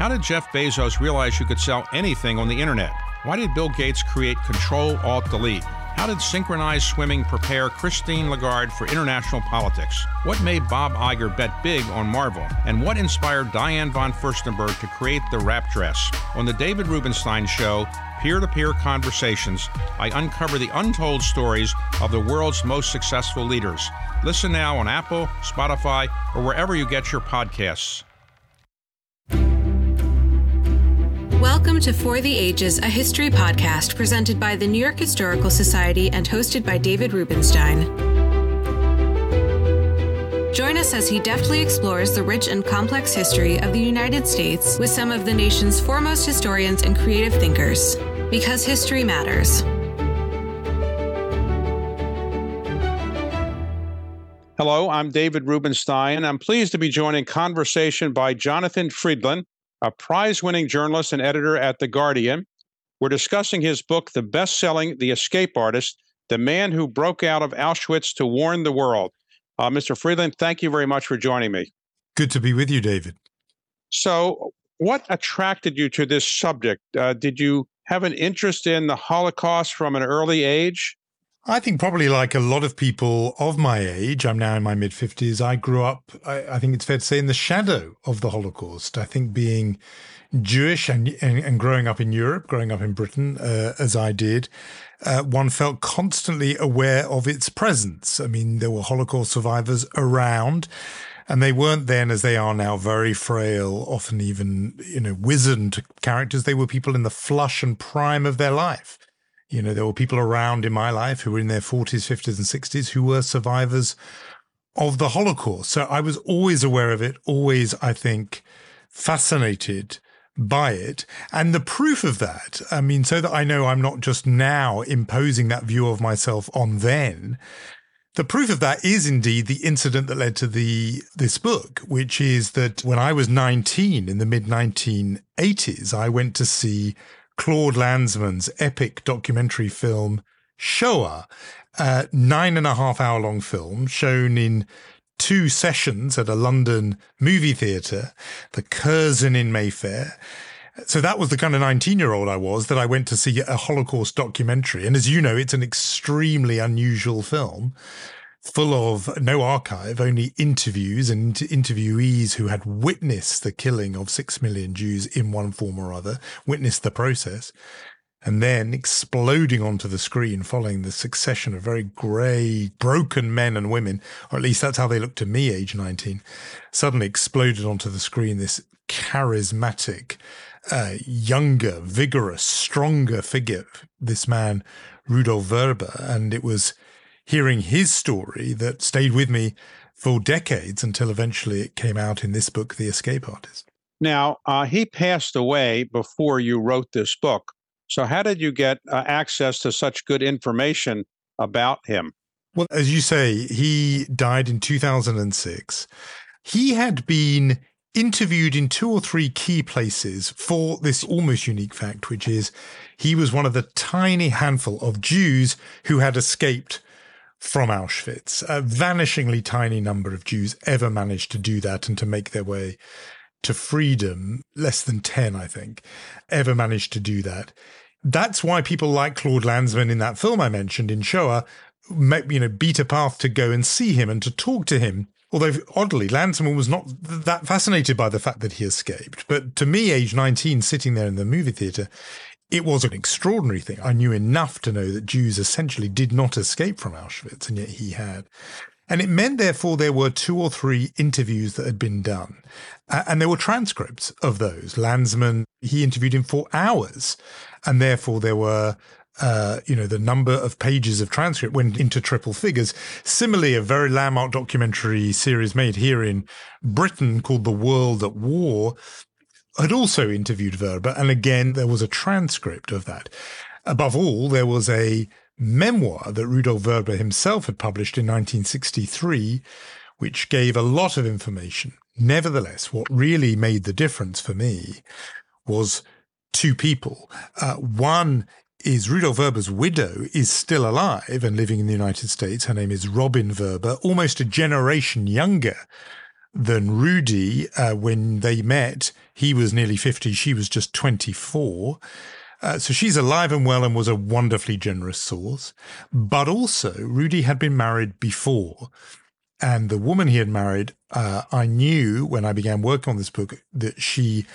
How did Jeff Bezos realize you could sell anything on the internet? Why did Bill Gates create Control Alt Delete? How did synchronized swimming prepare Christine Lagarde for international politics? What made Bob Iger bet big on Marvel? And what inspired Diane von Furstenberg to create the wrap dress? On the David Rubenstein Show, peer to peer conversations, I uncover the untold stories of the world's most successful leaders. Listen now on Apple, Spotify, or wherever you get your podcasts. Welcome to For the Ages, a history podcast presented by the New York Historical Society and hosted by David Rubenstein. Join us as he deftly explores the rich and complex history of the United States with some of the nation's foremost historians and creative thinkers. Because history matters. Hello, I'm David Rubenstein. I'm pleased to be joining conversation by Jonathan Freedland a prize winning journalist and editor at The Guardian. We're discussing his book, the best selling The Escape Artist, the man who broke out of Auschwitz to warn the world. Uh, Mr. Freedland, thank you very much for joining me. Good to be with you, David. So, what attracted you to this subject? Uh, did you have an interest in the Holocaust from an early age? I think probably like a lot of people of my age, I'm now in my mid 50s, I grew up, I, I, think it's fair to say, in the shadow of the Holocaust. I think being Jewish and, and, and growing up in Europe, growing up in Britain, uh, as I did, uh, one felt constantly aware of its presence. I mean, there were Holocaust survivors around. And they weren't then, as they are now, very frail, often even, you know, wizened characters. They were people in the flush and prime of their life. You know, there were people around in my life who were in their 40s, 50s, and 60s who were survivors of the Holocaust. So I was always aware of it, always, I think, fascinated by it. And the proof of that, I mean, so that I know I'm not just now imposing that view of myself on then. The proof of that is indeed the incident that led to the this book, which is that when I was 19 in the mid 1980s, I went to see Claude Lanzmann's epic documentary film Shoah, a nine and a half hour long film shown in two sessions at a London movie theatre, the Curzon in Mayfair. So that was the kind of 19 year old I was that I went to see a Holocaust documentary. And as you know, it's an extremely unusual film full of no archive, only interviews and interviewees who had witnessed the killing of six million Jews in one form or other, witnessed the process, and then exploding onto the screen following the succession of very grey, broken men and women, or at least that's how they looked to me, age 19, suddenly exploded onto the screen this charismatic, uh, younger, vigorous, stronger figure, this man, Rudolf Vrba. And it was hearing his story that stayed with me for decades until eventually it came out in this book, The Escape Artist. Now, uh, he passed away before you wrote this book. So, how did you get uh, access to such good information about him? Well, as you say, he died in 2006. He had been interviewed in two or three key places for this almost unique fact, which is he was one of the tiny handful of Jews who had escaped from Auschwitz. A vanishingly tiny number of Jews ever managed to do that and to make their way to freedom. Less than 10, I think, ever managed to do that. That's why people like Claude Lanzmann in that film I mentioned in Shoah, you know, beat a path to go and see him and to talk to him. Although oddly, Lanzmann was not that fascinated by the fact that he escaped. But to me, age 19, sitting there in the movie theater, it was an extraordinary thing. I knew enough to know that Jews essentially did not escape from Auschwitz, and yet he had. And it meant, therefore, there were two or three interviews that had been done. Uh, and there were transcripts of those. Lanzmann, he interviewed him for hours. And therefore, there were, uh, you know, the number of pages of transcript went into triple figures. Similarly, a very landmark documentary series made here in Britain called The World at War had also interviewed Vrba, and again, there was a transcript of that. Above all, there was a memoir that Rudolf Vrba himself had published in 1963, which gave a lot of information. Nevertheless, what really made the difference for me was two people. Uh, one is Rudolf Vrba's widow is still alive and living in the United States. Her name is Robin Vrba, almost a generation younger than Rudy. Uh, when they met, he was nearly 50, she was just 24. Uh, so she's alive and well and was a wonderfully generous source. But also, Rudy had been married before. And the woman he had married, uh, I knew when I began working on this book that she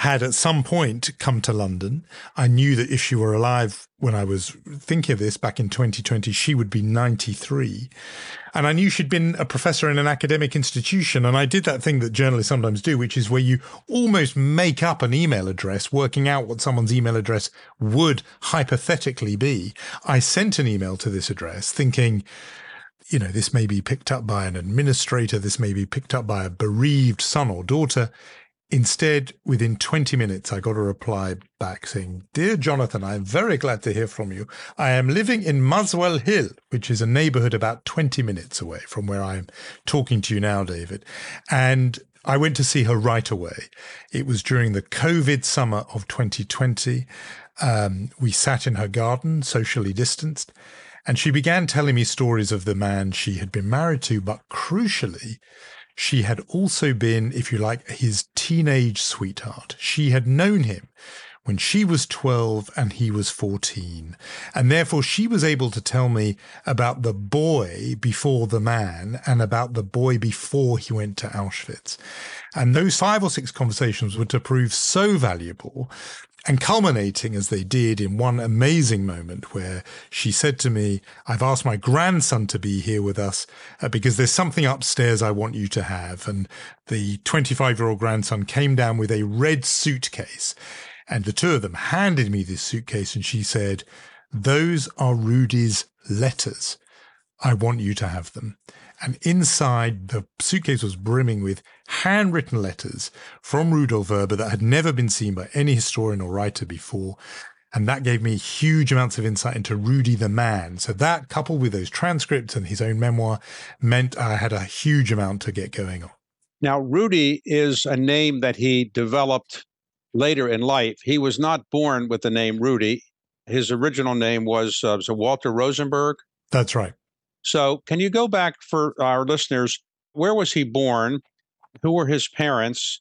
had at some point come to London. I knew that if she were alive when I was thinking of this back in 2020, she would be 93. And I knew she'd been a professor in an academic institution. And I did that thing that journalists sometimes do, which is where you almost make up an email address, working out what someone's email address would hypothetically be. I sent an email to this address thinking, you know, this may be picked up by an administrator, this may be picked up by a bereaved son or daughter. Instead, within 20 minutes, I got a reply back saying, Dear Jonathan, I am very glad to hear from you. I am living in Muswell Hill, which is a neighborhood about 20 minutes away from where I'm talking to you now, David. And I went to see her right away. It was during the COVID summer of 2020. Um, we sat in her garden, socially distanced, and she began telling me stories of the man she had been married to, but crucially, she had also been, if you like, his teenage sweetheart. She had known him when she was 12 and he was 14. And therefore, she was able to tell me about the boy before the man and about the boy before he went to Auschwitz. And those five or six conversations were to prove so valuable and culminating as they did in one amazing moment where she said to me, I've asked my grandson to be here with us uh, because there's something upstairs I want you to have. And the 25 year old grandson came down with a red suitcase. And the two of them handed me this suitcase and she said, Those are Rudy's letters. I want you to have them. And inside, the suitcase was brimming with handwritten letters from Rudolf Vrba that had never been seen by any historian or writer before. And that gave me huge amounts of insight into Rudy the man. So that, coupled with those transcripts and his own memoir, meant I had a huge amount to get going on. Now, Rudy is a name that he developed later in life. He was not born with the name Rudy. His original name was, uh, was Walter Rosenberg. That's right. So, can you go back for our listeners? Where was he born? Who were his parents?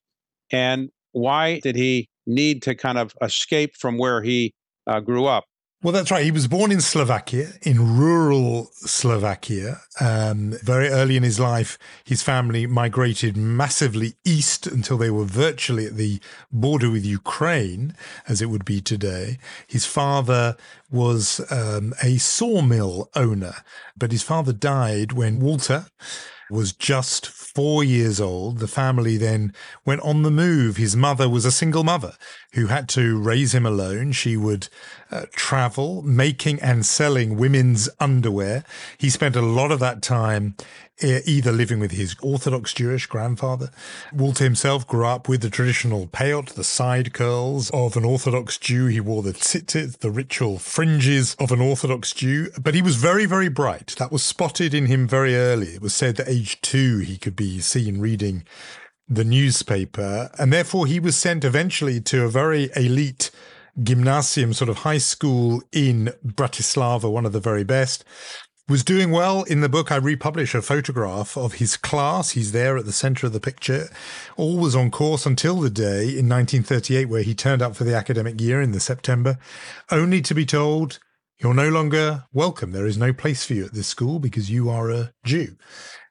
And why did he need to kind of escape from where he uh, grew up? Well, that's right. He was born in Slovakia, in rural Slovakia. Um, very early in his life, his family migrated massively east until they were virtually at the border with Ukraine, as it would be today. His father was um, a sawmill owner, but his father died when Walter was just four years old. The family then went on the move. His mother was a single mother who had to raise him alone. She would uh, travel, making and selling women's underwear. He spent a lot of that time Uh, either living with his Orthodox Jewish grandfather. Walter himself grew up with the traditional peyot, the side curls of an Orthodox Jew. He wore the tzitzit, the ritual fringes of an Orthodox Jew. But he was very, very bright. That was spotted in him very early. It was said that age two he could be seen reading the newspaper. And therefore he was sent eventually to a very elite gymnasium, sort of high school in Bratislava, one of the very best. Was doing well in the book. I republish a photograph of his class. He's there at the center of the picture. All was on course until the day in 1938 where he turned up for the academic year in the September, only to be told, you're no longer welcome. There is no place for you at this school because you are a Jew.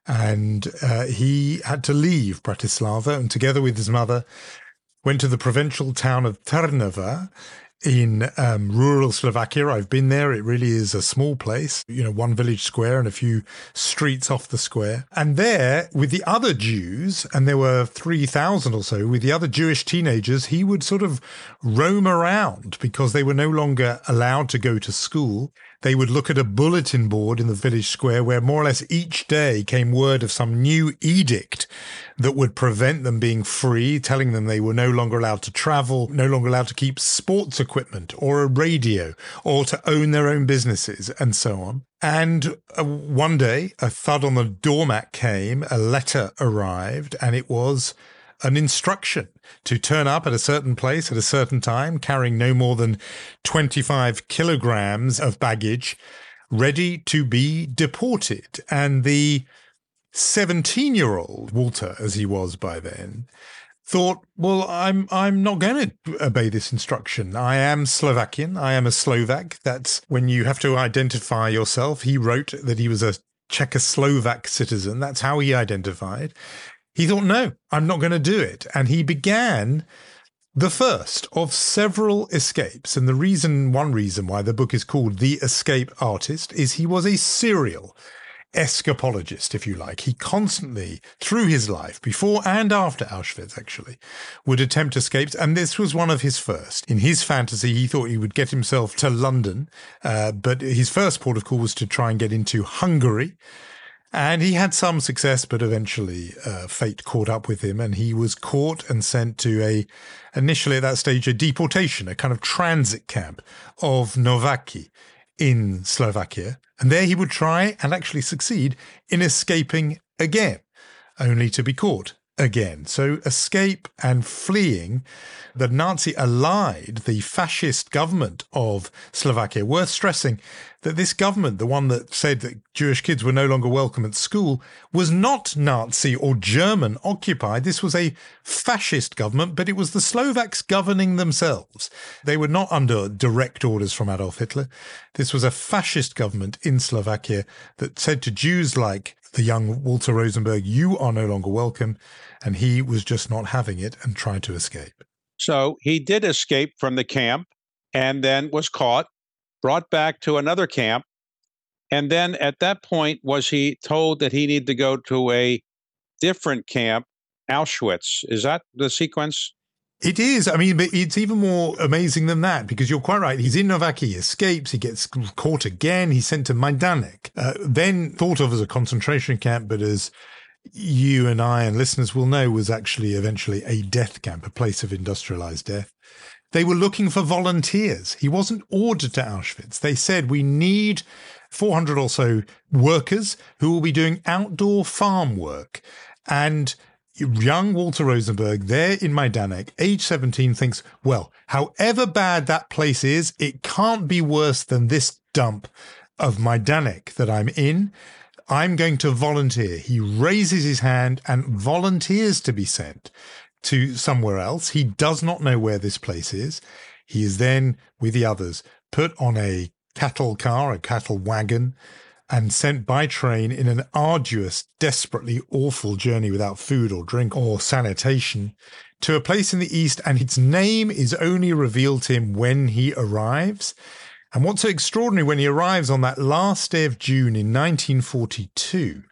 And uh, he had to leave Bratislava and together with his mother went to the provincial town of Trnava in um, rural Slovakia. I've been there. It really is a small place, you know, one village square and a few streets off the square. And there, with the other Jews, and there were 3,000 or so, with the other Jewish teenagers, he would sort of roam around because they were no longer allowed to go to school they would look at a bulletin board in the village square where more or less each day came word of some new edict that would prevent them being free, telling them they were no longer allowed to travel, no longer allowed to keep sports equipment or a radio or to own their own businesses and so on. And uh, one day a thud on the doormat came, a letter arrived, and it was an instruction to turn up at a certain place at a certain time, carrying no more than 25 kilograms of baggage, ready to be deported. And the 17 year old Walter, as he was by then, thought, well, I'm I'm not going to obey this instruction. I am Slovakian. I am a Slovak. That's when you have to identify yourself. He wrote that he was a Czechoslovak citizen. That's how he identified. He thought, no, I'm not going to do it. And he began the first of several escapes. And the reason, one reason why the book is called The Escape Artist is he was a serial escapologist, if you like. He constantly, through his life, before and after Auschwitz, actually, would attempt escapes. And this was one of his first. In his fantasy, he thought he would get himself to London. Uh, but his first port of call was to try and get into Hungary. And he had some success, but eventually uh, fate caught up with him and he was caught and sent to a, initially at that stage, a deportation, a kind of transit camp of Nováky in Slovakia. And there he would try and actually succeed in escaping again, only to be caught again. So escape and fleeing the Nazi allied, the fascist government of Slovakia. Worth stressing that this government, the one that said that Jewish kids were no longer welcome at school, was not Nazi or German occupied. This was a fascist government, but it was the Slovaks governing themselves. They were not under direct orders from Adolf Hitler. This was a fascist government in Slovakia that said to Jews like the young Walter Rosenberg, you are no longer welcome. And he was just not having it and tried to escape. So he did escape from the camp and then was caught, brought back to another camp. And then at that point, was he told that he needed to go to a different camp, Auschwitz? Is that the sequence? It is. I mean, but it's even more amazing than that because you're quite right. He's in Nováky, he escapes, he gets caught again, he's sent to Majdanek, uh, then thought of as a concentration camp, but as you and I and listeners will know was actually eventually a death camp, a place of industrialized death. They were looking for volunteers. He wasn't ordered to Auschwitz. They said, we need 400 or so workers who will be doing outdoor farm work. And young Walter Rosenberg there in Majdanek, age 17, thinks, well, however bad that place is, it can't be worse than this dump of Majdanek that I'm in. I'm going to volunteer. He raises his hand and volunteers to be sent to somewhere else. He does not know where this place is. He is then, with the others, put on a cattle car, a cattle wagon, and sent by train in an arduous, desperately awful journey without food or drink or sanitation to a place in the east, and its name is only revealed to him when he arrives. And what's so extraordinary when he arrives on that last day of June in 1942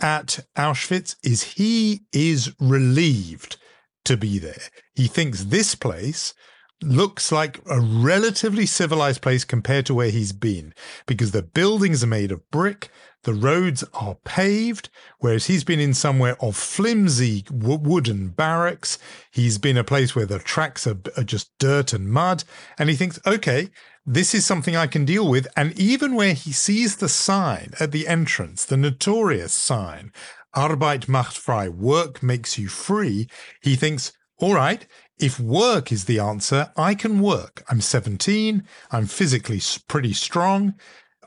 at Auschwitz is he is relieved to be there. He thinks this place looks like a relatively civilized place compared to where he's been because the buildings are made of brick, the roads are paved, whereas he's been in somewhere of flimsy wooden barracks. He's been a place where the tracks are, are just dirt and mud. And he thinks, okay, this is something I can deal with. And even where he sees the sign at the entrance, the notorious sign, Arbeit macht frei, work makes you free, he thinks, all right, if work is the answer, I can work. I'm 17. I'm physically pretty strong.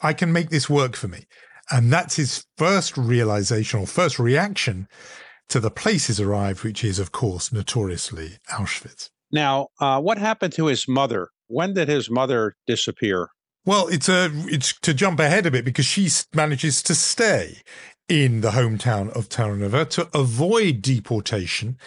I can make this work for me. And that's his first realization or first reaction to the place he's arrived, which is, of course, notoriously Auschwitz. Now, uh, what happened to his mother? When did his mother disappear? Well, it's a it's to jump ahead a bit because she manages to stay in the hometown of Trnava to avoid deportation.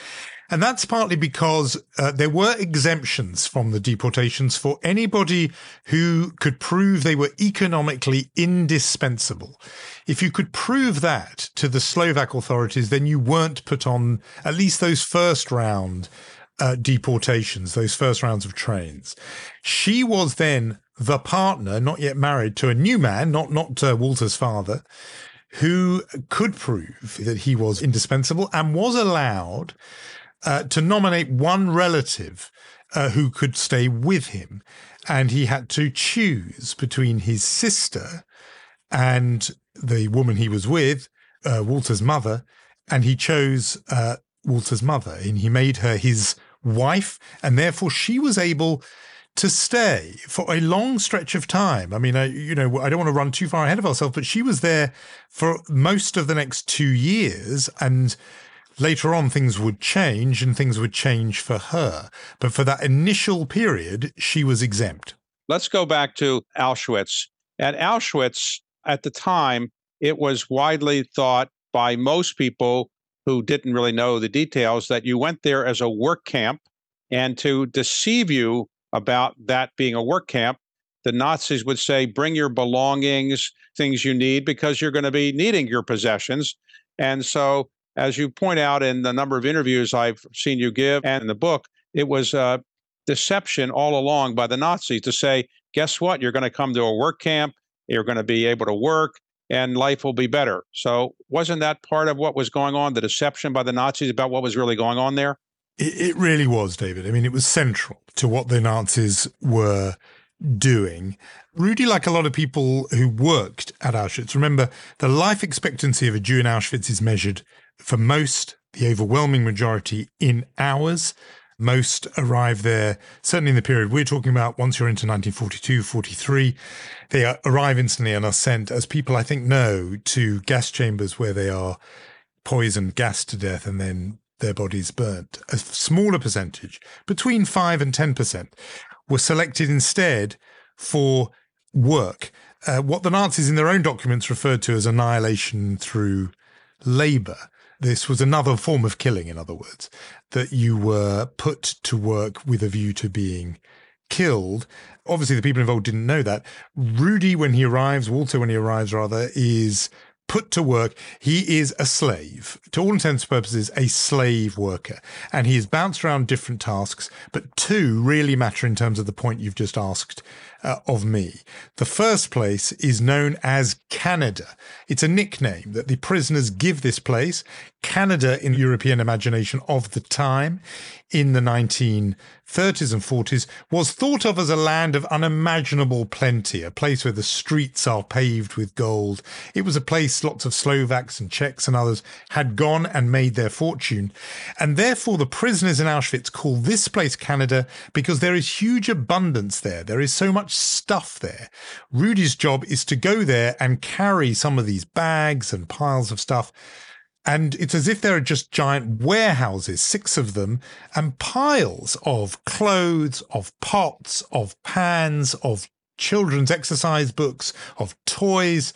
And that's partly because uh, there were exemptions from the deportations for anybody who could prove they were economically indispensable. If you could prove that to the Slovak authorities, then you weren't put on at least those first round uh, deportations, those first rounds of trains. She was then the partner, not yet married, to a new man, not not uh, Walter's father, who could prove that he was indispensable and was allowed uh, to nominate one relative uh, who could stay with him. And he had to choose between his sister and the woman he was with, uh, Walter's mother. And he chose uh, Walter's mother and he made her his wife. And therefore, she was able to stay for a long stretch of time. I mean, I, you know, I don't want to run too far ahead of ourselves, but she was there for most of the next two years. And later on, things would change and things would change for her. But for that initial period, she was exempt. Let's go back to Auschwitz. At Auschwitz, at the time, it was widely thought by most people who didn't really know the details that you went there as a work camp and to deceive you about that being a work camp, the Nazis would say, bring your belongings, things you need, because you're going to be needing your possessions. And so, as you point out in the number of interviews I've seen you give and in the book, it was a deception all along by the Nazis to say, guess what? You're going to come to a work camp, you're going to be able to work, and life will be better. So, wasn't that part of what was going on, the deception by the Nazis about what was really going on there? It, it really was, David. I mean, it was central to what the Nazis were doing. Rudy, like a lot of people who worked at Auschwitz, remember the life expectancy of a Jew in Auschwitz is measured for most, the overwhelming majority, in hours. Most arrive there, certainly in the period we're talking about, once you're into 1942, 43, they arrive instantly and are sent, as people I think know, to gas chambers where they are poisoned, gassed to death, and then their bodies burnt. A smaller percentage, between 5 and 10%, were selected instead for work. Uh, what the Nazis in their own documents referred to as annihilation through labor. This was another form of killing, in other words, that you were put to work with a view to being killed. Obviously, the people involved didn't know that. Rudy, when he arrives, Walter, when he arrives, rather, is put to work. He is a slave, to all intents and purposes, a slave worker. And he is bounced around different tasks, but two really matter in terms of the point you've just asked uh, of me. The first place is known as Canada. It's a nickname that the prisoners give this place. Canada in European imagination of the time in the 1930s and 40s was thought of as a land of unimaginable plenty, a place where the streets are paved with gold. It was a place lots of Slovaks and Czechs and others had gone and made their fortune. And therefore, the prisoners in Auschwitz call this place Canada because there is huge abundance there. There is so much stuff there. Rudy's job is to go there and carry some of these bags and piles of stuff and it's as if there are just giant warehouses, six of them, and piles of clothes, of pots, of pans, of children's exercise books, of toys.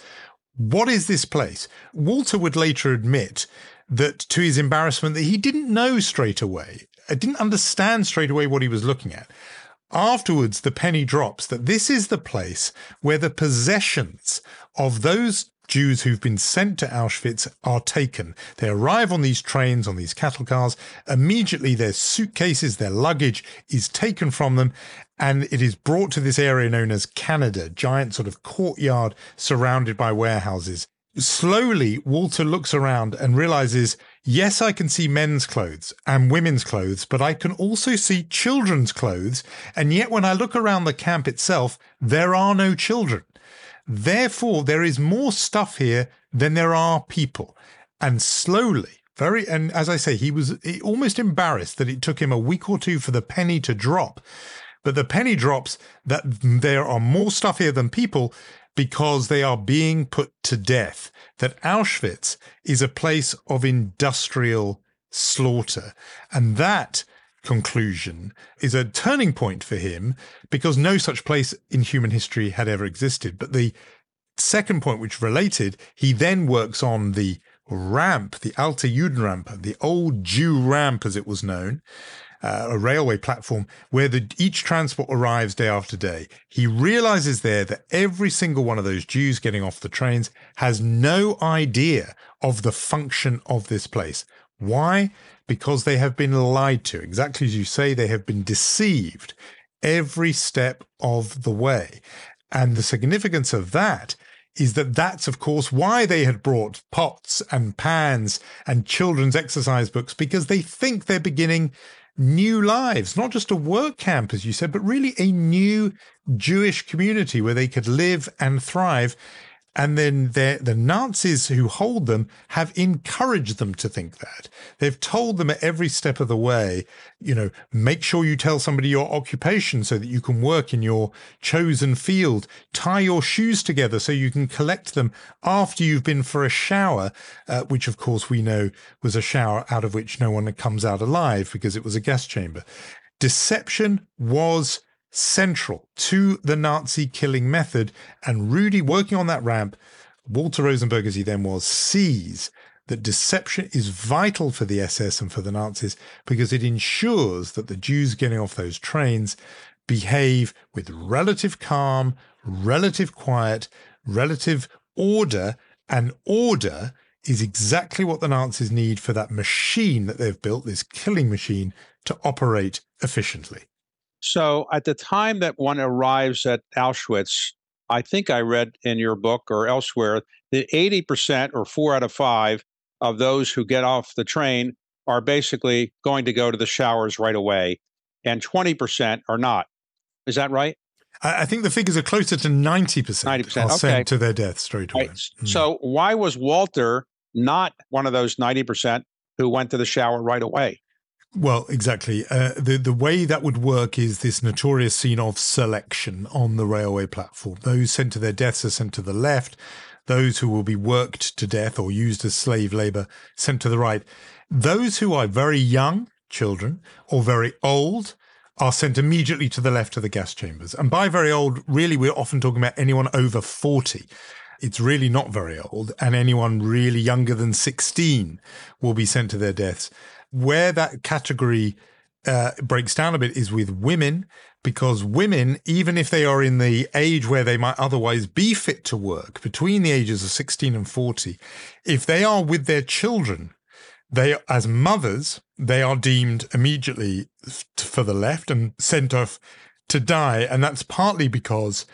What is this place? Walter would later admit that to his embarrassment that he didn't know straight away. I didn't understand straight away what he was looking at. Afterwards, the penny drops that this is the place where the possessions of those Jews who've been sent to Auschwitz are taken. They arrive on these trains, on these cattle cars. Immediately, their suitcases, their luggage is taken from them, and it is brought to this area known as Canada, giant sort of courtyard surrounded by warehouses. Slowly, Walter looks around and realizes, yes, I can see men's clothes and women's clothes, but I can also see children's clothes. And yet, when I look around the camp itself, there are no children. Therefore, there is more stuff here than there are people. And slowly, very, and as I say, he was almost embarrassed that it took him a week or two for the penny to drop. But the penny drops that there are more stuff here than people because they are being put to death. That Auschwitz is a place of industrial slaughter. And that conclusion is a turning point for him because no such place in human history had ever existed. But the second point, which related, he then works on the ramp, the Alte Judenrampe, the old Jew ramp as it was known, uh, a railway platform where the, each transport arrives day after day. He realizes there that every single one of those Jews getting off the trains has no idea of the function of this place. Why? because they have been lied to. Exactly as you say, they have been deceived every step of the way. And the significance of that is that that's, of course, why they had brought pots and pans and children's exercise books, because they think they're beginning new lives, not just a work camp, as you said, but really a new Jewish community where they could live and thrive And then the Nazis who hold them have encouraged them to think that. They've told them at every step of the way, you know, make sure you tell somebody your occupation so that you can work in your chosen field. Tie your shoes together so you can collect them after you've been for a shower, uh, which of course we know was a shower out of which no one comes out alive because it was a gas chamber. Deception was central to the Nazi killing method. And Rudy, working on that ramp, Walter Rosenberg, as he then was, sees that deception is vital for the SS and for the Nazis because it ensures that the Jews getting off those trains behave with relative calm, relative quiet, relative order, and order is exactly what the Nazis need for that machine that they've built, this killing machine, to operate efficiently. So at the time that one arrives at Auschwitz, I think I read in your book or elsewhere that 80% or four out of five of those who get off the train are basically going to go to the showers right away, and 20% are not. Is that right? I think the figures are closer to 90%, 90% are okay. sent to their death straight away. Right. Mm. So why was Walter not one of those 90% who went to the shower right away? Well, exactly. Uh, the the way that would work is this notorious scene of selection on the railway platform. Those sent to their deaths are sent to the left. Those who will be worked to death or used as slave labor sent to the right. Those who are very young children or very old are sent immediately to the left of the gas chambers. And by very old, really, we're often talking about anyone over 40 it's really not very old, and anyone really younger than 16 will be sent to their deaths where that category uh, breaks down a bit is with women, because women, even if they are in the age where they might otherwise be fit to work, between the ages of 16 and 40, if they are with their children, they, as mothers, they are deemed immediately for the left and sent off to die. And that's partly because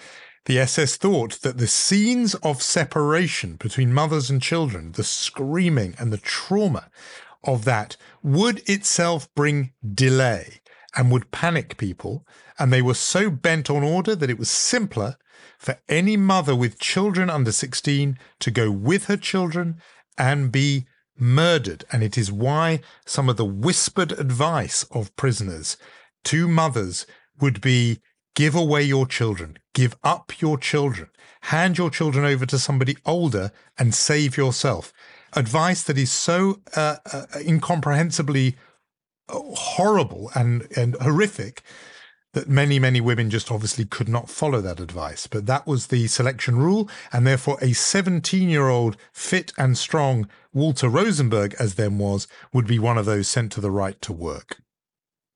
the SS thought that the scenes of separation between mothers and children, the screaming and the trauma of that would itself bring delay and would panic people. And they were so bent on order that it was simpler for any mother with children under 16 to go with her children and be murdered. And it is why some of the whispered advice of prisoners to mothers would be give away your children, give up your children, hand your children over to somebody older and save yourself advice that is so uh, uh, incomprehensibly horrible and, and horrific that many, many women just obviously could not follow that advice. But that was the selection rule. And therefore, a 17 year old fit and strong Walter Rosenberg, as then was, would be one of those sent to the right to work.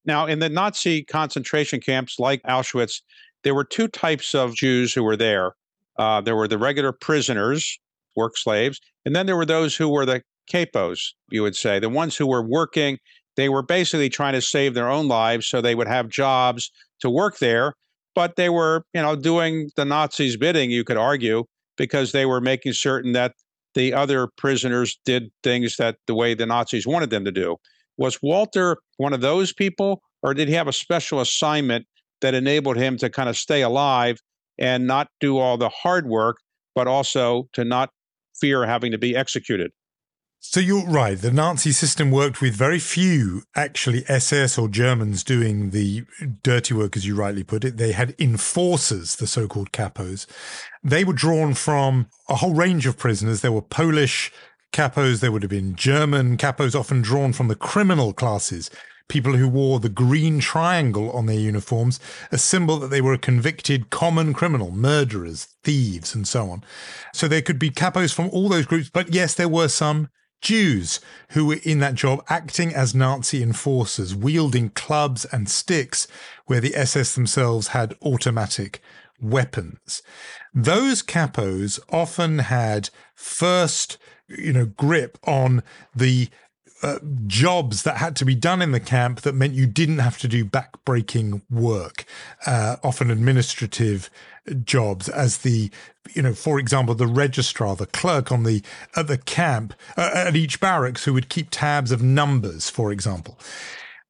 Now, in the Nazi concentration camps like Auschwitz, there were two types of Jews who were there. Uh, there were the regular prisoners, work slaves. And then there were those who were the capos, you would say, the ones who were working. They were basically trying to save their own lives so they would have jobs to work there. But they were, you know, doing the Nazis' bidding, you could argue, because they were making certain that the other prisoners did things that the way the Nazis wanted them to do. Was Walter one of those people, or did he have a special assignment that enabled him to kind of stay alive and not do all the hard work, but also to not fear having to be executed. So you're right. The Nazi system worked with very few actually SS or Germans doing the dirty work, as you rightly put it. They had enforcers, the so called capos. They were drawn from a whole range of prisoners. There were Polish capos, there would have been German capos, often drawn from the criminal classes people who wore the green triangle on their uniforms, a symbol that they were a convicted common criminal, murderers, thieves, and so on. So there could be capos from all those groups, but yes, there were some Jews who were in that job acting as Nazi enforcers, wielding clubs and sticks where the SS themselves had automatic weapons. Those capos often had first, you know, grip on the uh, jobs that had to be done in the camp that meant you didn't have to do backbreaking work, uh, often administrative jobs as the you know for example the registrar the clerk on the at the camp uh, at each barracks who would keep tabs of numbers for example.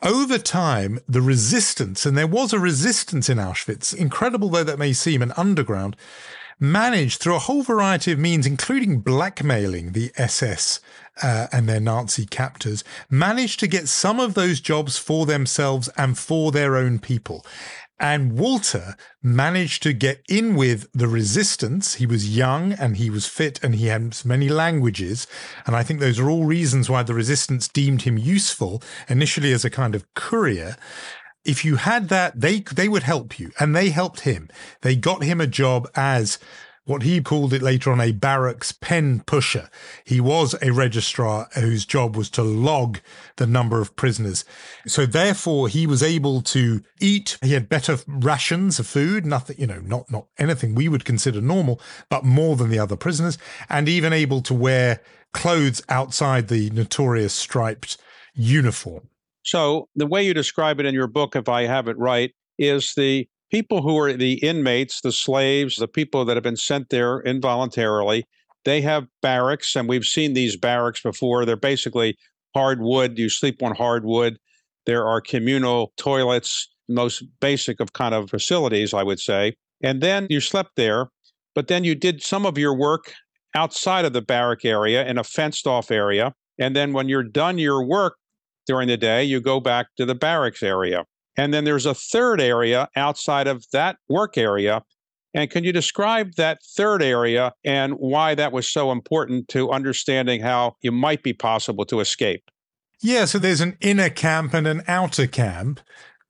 Over time the resistance and there was a resistance in Auschwitz incredible though that may seem an underground managed through a whole variety of means, including blackmailing the SS uh, and their Nazi captors, managed to get some of those jobs for themselves and for their own people. And Walter managed to get in with the resistance. He was young and he was fit and he had many languages. And I think those are all reasons why the resistance deemed him useful initially as a kind of courier. If you had that, they, they would help you and they helped him. They got him a job as what he called it later on a barracks pen pusher. He was a registrar whose job was to log the number of prisoners. So therefore he was able to eat. He had better rations of food, nothing, you know, not, not anything we would consider normal, but more than the other prisoners and even able to wear clothes outside the notorious striped uniform. So the way you describe it in your book, if I have it right, is the people who are the inmates, the slaves, the people that have been sent there involuntarily, they have barracks, and we've seen these barracks before. They're basically hardwood. You sleep on hardwood. There are communal toilets, most basic of kind of facilities, I would say. And then you slept there, but then you did some of your work outside of the barrack area in a fenced off area. And then when you're done your work during the day, you go back to the barracks area. And then there's a third area outside of that work area. And can you describe that third area and why that was so important to understanding how it might be possible to escape? Yeah, so there's an inner camp and an outer camp.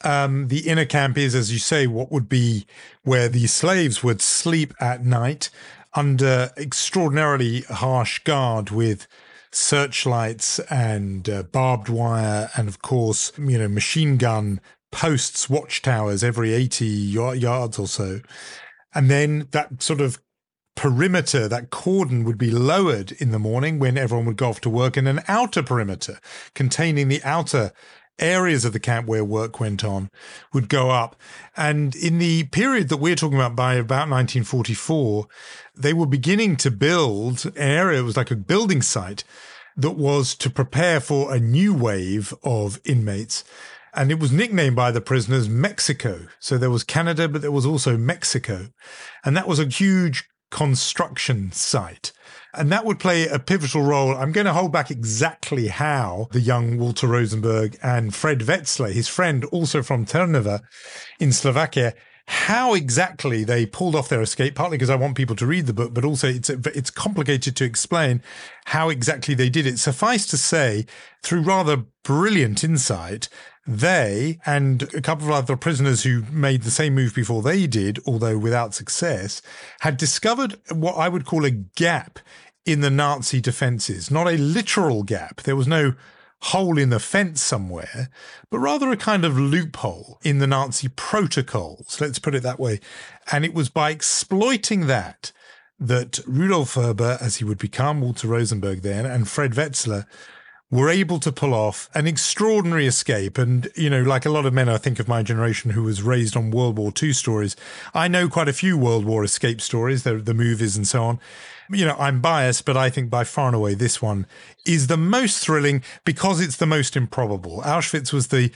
Um, the inner camp is, as you say, what would be where the slaves would sleep at night under extraordinarily harsh guard with searchlights and uh, barbed wire and, of course, you know, machine gun posts, watchtowers every 80 yards or so. And then that sort of perimeter, that cordon would be lowered in the morning when everyone would go off to work, and an outer perimeter containing the outer areas of the camp where work went on would go up. And in the period that we're talking about by about 1944, they were beginning to build an area, it was like a building site that was to prepare for a new wave of inmates and it was nicknamed by the prisoners Mexico. So there was Canada, but there was also Mexico. And that was a huge construction site. And that would play a pivotal role. I'm going to hold back exactly how the young Walter Rosenberg and Fred Wetzler, his friend, also from Trnava in Slovakia, how exactly they pulled off their escape, partly because I want people to read the book, but also it's it's complicated to explain how exactly they did it. Suffice to say, through rather brilliant insight, they and a couple of other prisoners who made the same move before they did, although without success, had discovered what I would call a gap in the Nazi defenses. Not a literal gap. There was no hole in the fence somewhere, but rather a kind of loophole in the Nazi protocols, let's put it that way. And it was by exploiting that that Rudolf Vrba, as he would become, Walter Rosenberg then, and Fred Wetzler were able to pull off an extraordinary escape. And, you know, like a lot of men, I think of my generation who was raised on World War II stories, I know quite a few World War escape stories, the, the movies and so on. You know, I'm biased, but I think by far and away this one is the most thrilling because it's the most improbable. Auschwitz was the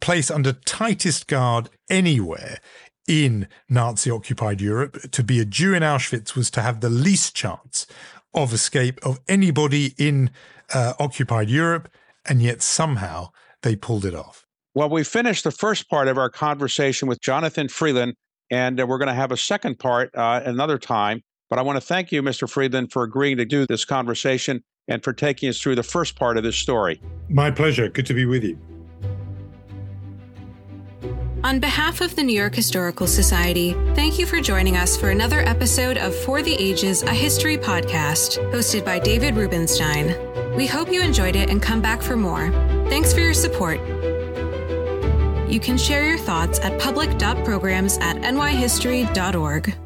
place under tightest guard anywhere in Nazi occupied Europe. To be a Jew in Auschwitz was to have the least chance of escape of anybody in uh, occupied Europe, and yet somehow they pulled it off. Well, we finished the first part of our conversation with Jonathan Freedland, and uh, we're going to have a second part uh, another time. But I want to thank you, Mr. Freedland, for agreeing to do this conversation and for taking us through the first part of this story. My pleasure. Good to be with you. On behalf of the New York Historical Society, thank you for joining us for another episode of For the Ages, a History podcast, hosted by David Rubenstein. We hope you enjoyed it and come back for more. Thanks for your support. You can share your thoughts at public.programs at nyhistory.org.